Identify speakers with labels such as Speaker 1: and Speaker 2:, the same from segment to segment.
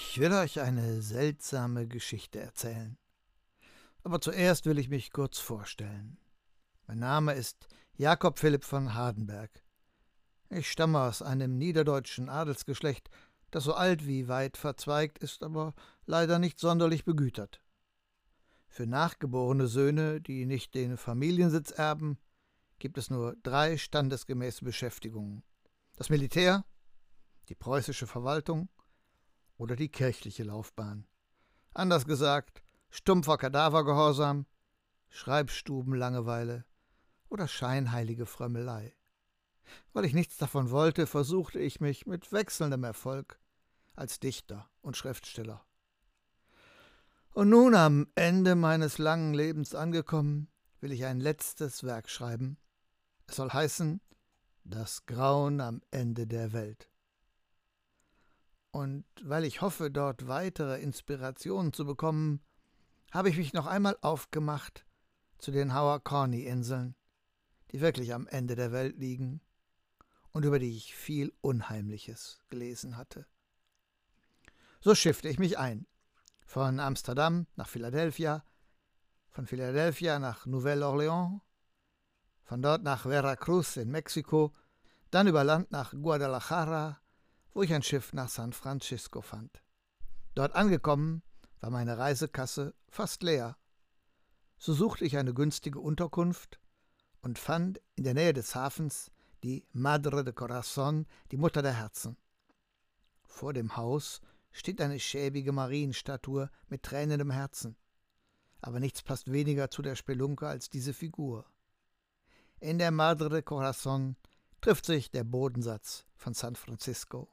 Speaker 1: Ich will euch eine seltsame Geschichte erzählen. Aber zuerst will ich mich kurz vorstellen. Mein Name ist Jakob Philipp von Hardenberg. Ich stamme aus einem niederdeutschen Adelsgeschlecht, das so alt wie weit verzweigt ist, aber leider nicht sonderlich begütert. Für nachgeborene Söhne, die nicht den Familiensitz erben, gibt es nur drei standesgemäße Beschäftigungen. Das Militär, die preußische Verwaltung oder die kirchliche Laufbahn. Anders gesagt, stumpfer Kadavergehorsam, Schreibstubenlangeweile oder scheinheilige Frömmelei. Weil ich nichts davon wollte, versuchte ich mich mit wechselndem Erfolg als Dichter und Schriftsteller. Und nun am Ende meines langen Lebens angekommen, will ich ein letztes Werk schreiben. Es soll heißen Das Grauen am Ende der Welt. Und weil ich hoffe, dort weitere Inspirationen zu bekommen, habe ich mich noch einmal aufgemacht zu den Hawakorni-Inseln, die wirklich am Ende der Welt liegen und über die ich viel Unheimliches gelesen hatte. So schiffte ich mich ein. Von Amsterdam nach Philadelphia, von Philadelphia nach Nouvelle-Orléans, von dort nach Veracruz in Mexiko, dann über Land nach Guadalajara, wo ich ein Schiff nach San Francisco fand. Dort angekommen war meine Reisekasse fast leer. So suchte ich eine günstige Unterkunft und fand in der Nähe des Hafens die Madre de Corazon, die Mutter der Herzen. Vor dem Haus steht eine schäbige Marienstatue mit tränendem Herzen. Aber nichts passt weniger zu der Spelunke als diese Figur. In der Madre de Corazon trifft sich der Bodensatz von San Francisco.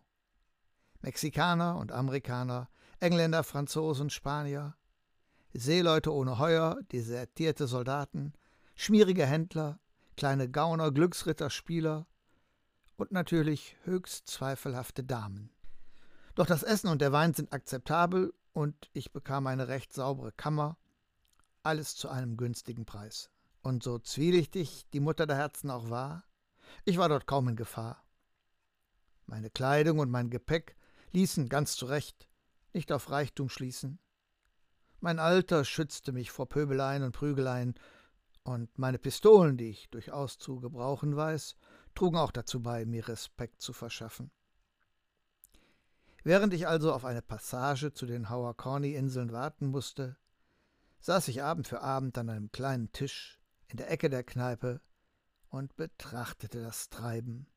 Speaker 1: Mexikaner und Amerikaner, Engländer, Franzosen, Spanier, Seeleute ohne Heuer, desertierte Soldaten, schmierige Händler, kleine Gauner, Glücksritter, Spieler und natürlich höchst zweifelhafte Damen. Doch das Essen und der Wein sind akzeptabel und ich bekam eine recht saubere Kammer, alles zu einem günstigen Preis. Und so zwielichtig die Mutter der Herzen auch war, ich war dort kaum in Gefahr. Meine Kleidung und mein Gepäck ließen ganz zu Recht nicht auf Reichtum schließen. Mein Alter schützte mich vor Pöbeleien und Prügeleien, und meine Pistolen, die ich durchaus zu gebrauchen weiß, trugen auch dazu bei, mir Respekt zu verschaffen. Während ich also auf eine Passage zu den Hawakorni-Inseln warten musste, saß ich Abend für Abend an einem kleinen Tisch in der Ecke der Kneipe und betrachtete das Treiben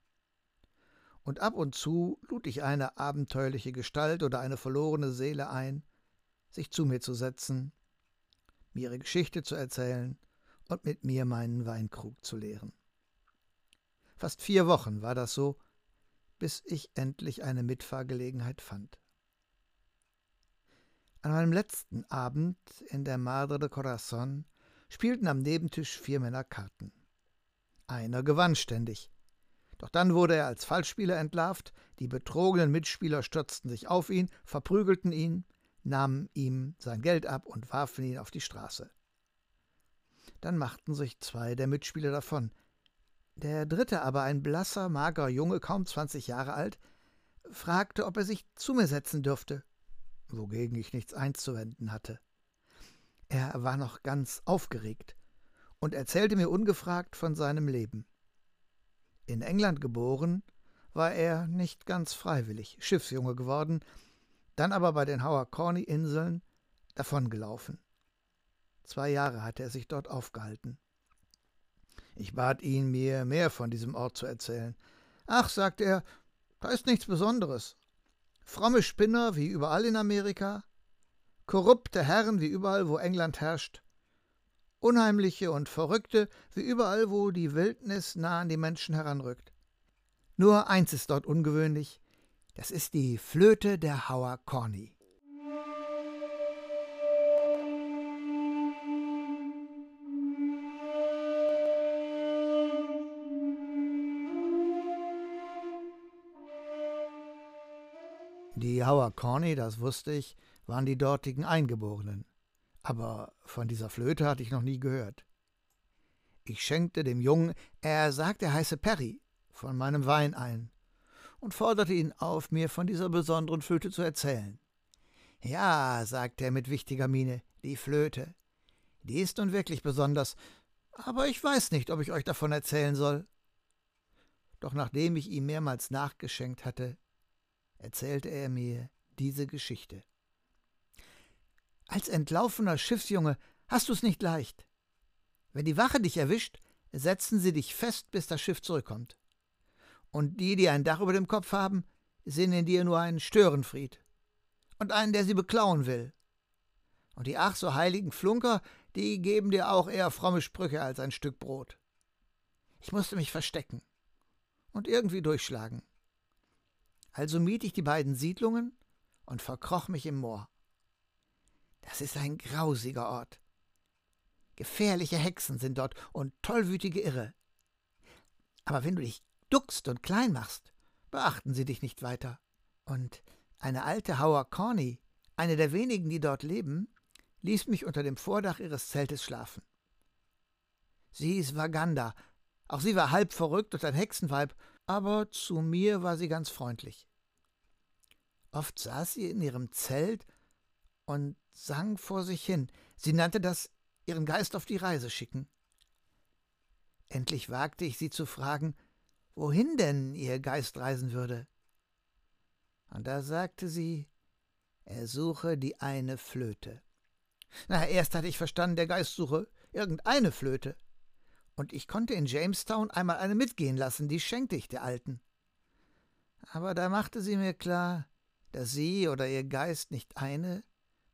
Speaker 1: und ab und zu lud ich eine abenteuerliche Gestalt oder eine verlorene Seele ein, sich zu mir zu setzen, mir ihre Geschichte zu erzählen und mit mir meinen Weinkrug zu leeren. Fast vier Wochen war das so, bis ich endlich eine Mitfahrgelegenheit fand. An meinem letzten Abend in der Madre de Corazon spielten am Nebentisch vier Männer Karten. Einer gewann ständig, doch dann wurde er als Fallspieler entlarvt, die betrogenen Mitspieler stürzten sich auf ihn, verprügelten ihn, nahmen ihm sein Geld ab und warfen ihn auf die Straße. Dann machten sich zwei der Mitspieler davon. Der dritte aber, ein blasser, magerer Junge, kaum zwanzig Jahre alt, fragte, ob er sich zu mir setzen dürfte, wogegen ich nichts einzuwenden hatte. Er war noch ganz aufgeregt und erzählte mir ungefragt von seinem Leben. In England geboren, war er nicht ganz freiwillig Schiffsjunge geworden, dann aber bei den Hawakorni-Inseln davongelaufen. Zwei Jahre hatte er sich dort aufgehalten. Ich bat ihn, mir mehr von diesem Ort zu erzählen. Ach, sagte er, da ist nichts Besonderes. Fromme Spinner wie überall in Amerika, korrupte Herren wie überall, wo England herrscht, Unheimliche und Verrückte, wie überall, wo die Wildnis nah an die Menschen heranrückt. Nur eins ist dort ungewöhnlich, das ist die Flöte der Hauer Corny. Die Hauer Corny, das wusste ich, waren die dortigen Eingeborenen aber von dieser Flöte hatte ich noch nie gehört. Ich schenkte dem Jungen, er sagt, er heiße Perry, von meinem Wein ein und forderte ihn auf, mir von dieser besonderen Flöte zu erzählen. Ja, sagte er mit wichtiger Miene, die Flöte. Die ist nun wirklich besonders, aber ich weiß nicht, ob ich euch davon erzählen soll. Doch nachdem ich ihm mehrmals nachgeschenkt hatte, erzählte er mir diese Geschichte. Als entlaufener Schiffsjunge hast du's nicht leicht. Wenn die Wache dich erwischt, setzen sie dich fest, bis das Schiff zurückkommt. Und die, die ein Dach über dem Kopf haben, sehen in dir nur einen Störenfried und einen, der sie beklauen will. Und die ach so heiligen Flunker, die geben dir auch eher fromme Sprüche als ein Stück Brot. Ich musste mich verstecken und irgendwie durchschlagen. Also miet ich die beiden Siedlungen und verkroch mich im Moor. Das ist ein grausiger Ort. Gefährliche Hexen sind dort und tollwütige Irre. Aber wenn du dich duckst und klein machst, beachten sie dich nicht weiter. Und eine alte Hauer Corney, eine der wenigen, die dort leben, ließ mich unter dem Vordach ihres Zeltes schlafen. Sie ist Waganda, auch sie war halb verrückt und ein Hexenweib, aber zu mir war sie ganz freundlich. Oft saß sie in ihrem Zelt und sang vor sich hin. Sie nannte das ihren Geist auf die Reise schicken. Endlich wagte ich sie zu fragen, wohin denn ihr Geist reisen würde. Und da sagte sie, er suche die eine Flöte. Na, erst hatte ich verstanden, der Geist suche irgendeine Flöte. Und ich konnte in Jamestown einmal eine mitgehen lassen, die schenkte ich der Alten. Aber da machte sie mir klar, dass sie oder ihr Geist nicht eine,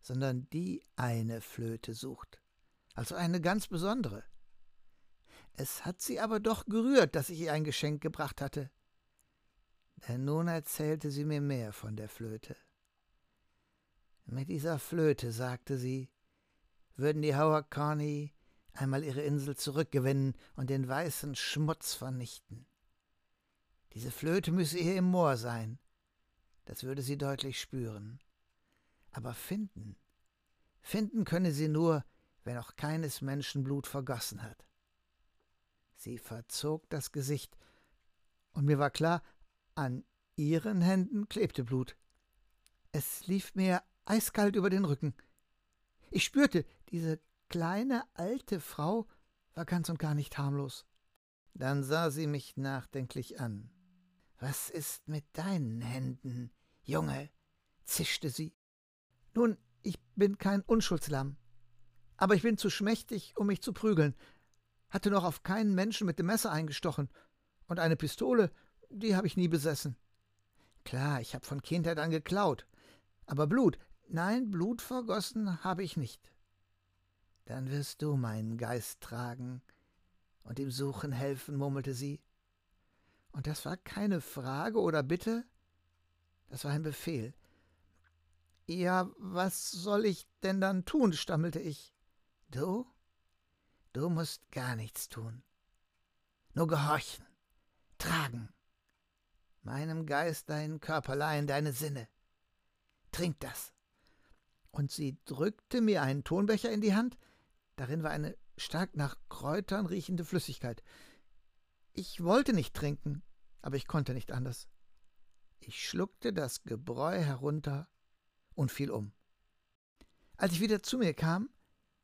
Speaker 1: sondern die eine Flöte sucht. Also eine ganz besondere. Es hat sie aber doch gerührt, dass ich ihr ein Geschenk gebracht hatte. Denn nun erzählte sie mir mehr von der Flöte. Mit dieser Flöte, sagte sie, würden die Howard Corney einmal ihre Insel zurückgewinnen und den weißen Schmutz vernichten. Diese Flöte müsse hier im Moor sein. Das würde sie deutlich spüren. Aber finden, finden könne sie nur, wenn auch keines Menschen Blut vergossen hat. Sie verzog das Gesicht, und mir war klar, an ihren Händen klebte Blut. Es lief mir eiskalt über den Rücken. Ich spürte, diese kleine alte Frau war ganz und gar nicht harmlos. Dann sah sie mich nachdenklich an. Was ist mit deinen Händen, Junge? zischte sie. Nun, ich bin kein Unschuldslamm, aber ich bin zu schmächtig, um mich zu prügeln, hatte noch auf keinen Menschen mit dem Messer eingestochen, und eine Pistole, die habe ich nie besessen. Klar, ich habe von Kindheit an geklaut, aber Blut, nein, Blut vergossen habe ich nicht. Dann wirst du meinen Geist tragen und ihm Suchen helfen, murmelte sie. Und das war keine Frage oder Bitte, das war ein Befehl. Ja, was soll ich denn dann tun? stammelte ich. Du? Du musst gar nichts tun. Nur gehorchen, tragen. Meinem Geist deinen Körper leihen, deine Sinne. Trink das. Und sie drückte mir einen Tonbecher in die Hand, darin war eine stark nach Kräutern riechende Flüssigkeit. Ich wollte nicht trinken, aber ich konnte nicht anders. Ich schluckte das Gebräu herunter und fiel um. Als ich wieder zu mir kam,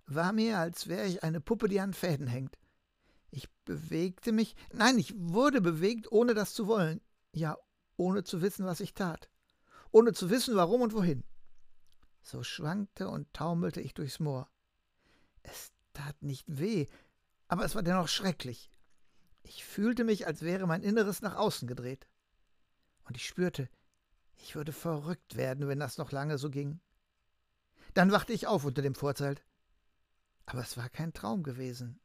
Speaker 1: war mir, als wäre ich eine Puppe, die an Fäden hängt. Ich bewegte mich, nein, ich wurde bewegt, ohne das zu wollen, ja, ohne zu wissen, was ich tat, ohne zu wissen, warum und wohin. So schwankte und taumelte ich durchs Moor. Es tat nicht weh, aber es war dennoch schrecklich. Ich fühlte mich, als wäre mein Inneres nach außen gedreht. Und ich spürte, ich würde verrückt werden, wenn das noch lange so ging. Dann wachte ich auf unter dem Vorzelt. Aber es war kein Traum gewesen.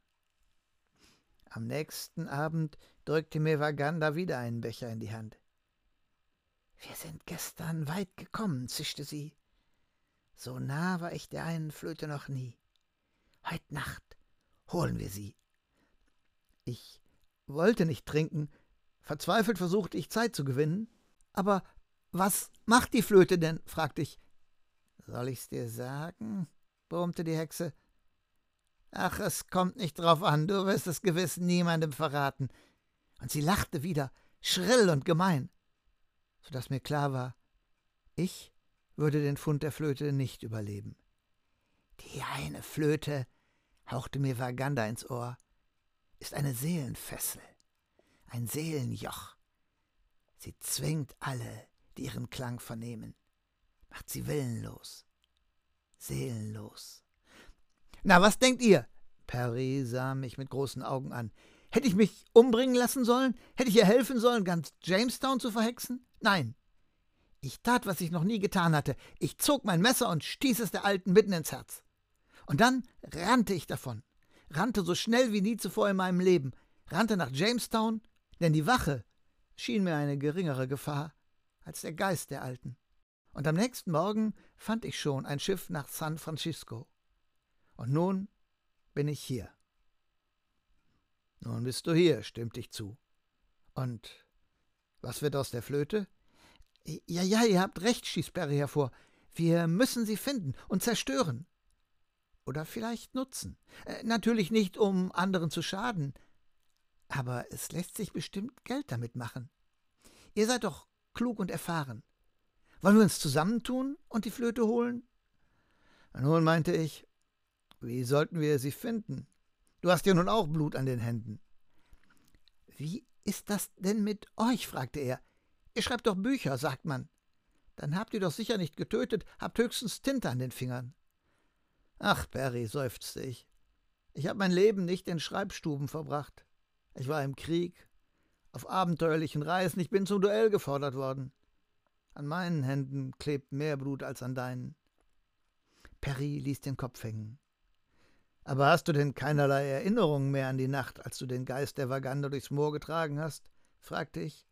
Speaker 1: Am nächsten Abend drückte mir Waganda wieder einen Becher in die Hand. Wir sind gestern weit gekommen, zischte sie. So nah war ich der einen Flöte noch nie. Heut Nacht holen wir sie. Ich wollte nicht trinken. Verzweifelt versuchte ich Zeit zu gewinnen. Aber was macht die Flöte denn? fragte ich. Soll ich's dir sagen? brummte die Hexe. Ach, es kommt nicht drauf an, du wirst es gewiss niemandem verraten. Und sie lachte wieder, schrill und gemein, so dass mir klar war, ich würde den Fund der Flöte nicht überleben. Die eine Flöte, hauchte mir Vaganda ins Ohr, ist eine Seelenfessel, ein Seelenjoch. Sie zwingt alle, die ihren Klang vernehmen, macht sie willenlos, seelenlos. Na, was denkt ihr? Perry sah mich mit großen Augen an. Hätte ich mich umbringen lassen sollen? Hätte ich ihr helfen sollen, ganz Jamestown zu verhexen? Nein. Ich tat, was ich noch nie getan hatte. Ich zog mein Messer und stieß es der Alten mitten ins Herz. Und dann rannte ich davon. Rannte so schnell wie nie zuvor in meinem Leben. Rannte nach Jamestown, denn die Wache schien mir eine geringere Gefahr als der Geist der Alten. Und am nächsten Morgen fand ich schon ein Schiff nach San Francisco. Und nun bin ich hier. Nun bist du hier, stimmte ich zu. Und was wird aus der Flöte? Ja, ja, ihr habt recht, stieß Perry hervor. Wir müssen sie finden und zerstören. Oder vielleicht nutzen. Äh, natürlich nicht, um anderen zu schaden. Aber es lässt sich bestimmt Geld damit machen. Ihr seid doch klug und erfahren. Wollen wir uns zusammentun und die Flöte holen? Nun meinte ich, wie sollten wir sie finden? Du hast ja nun auch Blut an den Händen. Wie ist das denn mit euch? fragte er. Ihr schreibt doch Bücher, sagt man. Dann habt ihr doch sicher nicht getötet, habt höchstens Tinte an den Fingern. Ach, Barry, seufzte ich. Ich habe mein Leben nicht in Schreibstuben verbracht. Ich war im Krieg, auf abenteuerlichen Reisen, ich bin zum Duell gefordert worden. An meinen Händen klebt mehr Blut als an deinen. Perry ließ den Kopf hängen. Aber hast du denn keinerlei Erinnerungen mehr an die Nacht, als du den Geist der Vaganda durchs Moor getragen hast? fragte ich.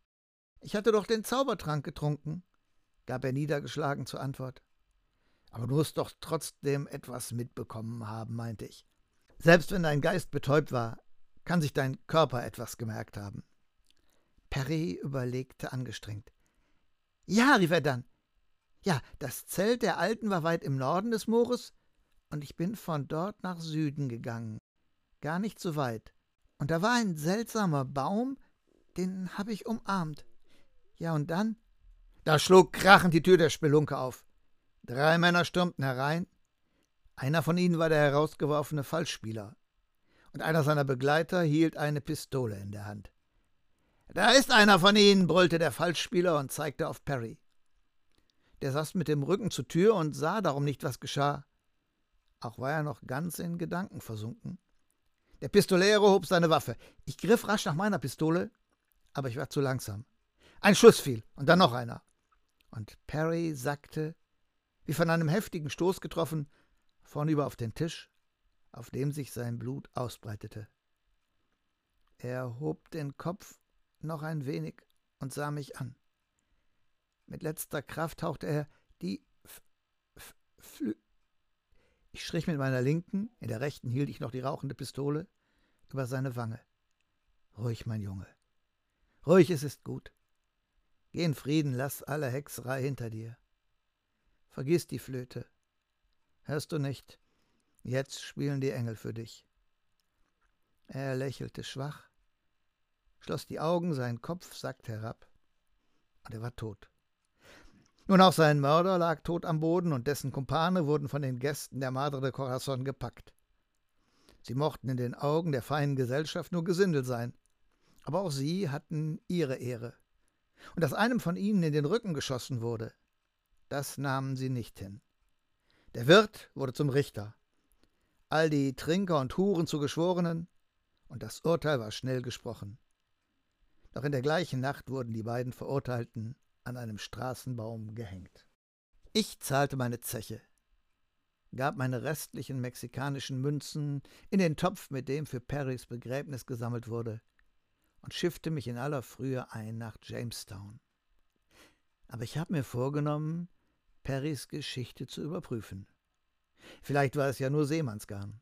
Speaker 1: Ich hatte doch den Zaubertrank getrunken, gab er niedergeschlagen zur Antwort. Aber du musst doch trotzdem etwas mitbekommen haben, meinte ich. Selbst wenn dein Geist betäubt war, kann sich dein Körper etwas gemerkt haben. Perry überlegte angestrengt. Ja, rief er dann. Ja, das Zelt der Alten war weit im Norden des Moores, und ich bin von dort nach Süden gegangen. Gar nicht so weit. Und da war ein seltsamer Baum, den habe ich umarmt. Ja, und dann? Da schlug krachend die Tür der Spelunke auf. Drei Männer stürmten herein. Einer von ihnen war der herausgeworfene Falschspieler. Und einer seiner Begleiter hielt eine Pistole in der Hand. Da ist einer von ihnen, brüllte der Falschspieler und zeigte auf Perry. Der saß mit dem Rücken zur Tür und sah darum nicht, was geschah auch war er noch ganz in Gedanken versunken. Der Pistolero hob seine Waffe. Ich griff rasch nach meiner Pistole, aber ich war zu langsam. Ein Schuss fiel und dann noch einer. Und Perry sackte, wie von einem heftigen Stoß getroffen, vornüber auf den Tisch, auf dem sich sein Blut ausbreitete. Er hob den Kopf noch ein wenig und sah mich an. Mit letzter Kraft hauchte er die Flü ich strich mit meiner linken, in der rechten hielt ich noch die rauchende Pistole, über seine Wange. Ruhig, mein Junge. Ruhig, es ist gut. Geh in Frieden, lass alle Hexerei hinter dir. Vergiss die Flöte. Hörst du nicht? Jetzt spielen die Engel für dich. Er lächelte schwach, schloss die Augen, sein Kopf sackte herab, und er war tot. Nun auch sein Mörder lag tot am Boden und dessen Kumpane wurden von den Gästen der Madre de Corazon gepackt. Sie mochten in den Augen der feinen Gesellschaft nur Gesindel sein, aber auch sie hatten ihre Ehre. Und dass einem von ihnen in den Rücken geschossen wurde, das nahmen sie nicht hin. Der Wirt wurde zum Richter, all die Trinker und Huren zu Geschworenen, und das Urteil war schnell gesprochen. Doch in der gleichen Nacht wurden die beiden Verurteilten an einem Straßenbaum gehängt. Ich zahlte meine Zeche, gab meine restlichen mexikanischen Münzen in den Topf, mit dem für Perrys Begräbnis gesammelt wurde, und schiffte mich in aller Frühe ein nach Jamestown. Aber ich habe mir vorgenommen, Perrys Geschichte zu überprüfen. Vielleicht war es ja nur Seemannsgarn.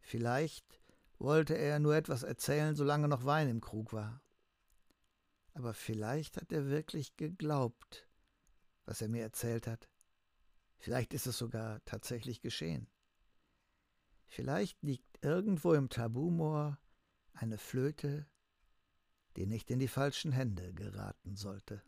Speaker 1: Vielleicht wollte er nur etwas erzählen, solange noch Wein im Krug war. Aber vielleicht hat er wirklich geglaubt, was er mir erzählt hat. Vielleicht ist es sogar tatsächlich geschehen. Vielleicht liegt irgendwo im Tabumoor eine Flöte, die nicht in die falschen Hände geraten sollte.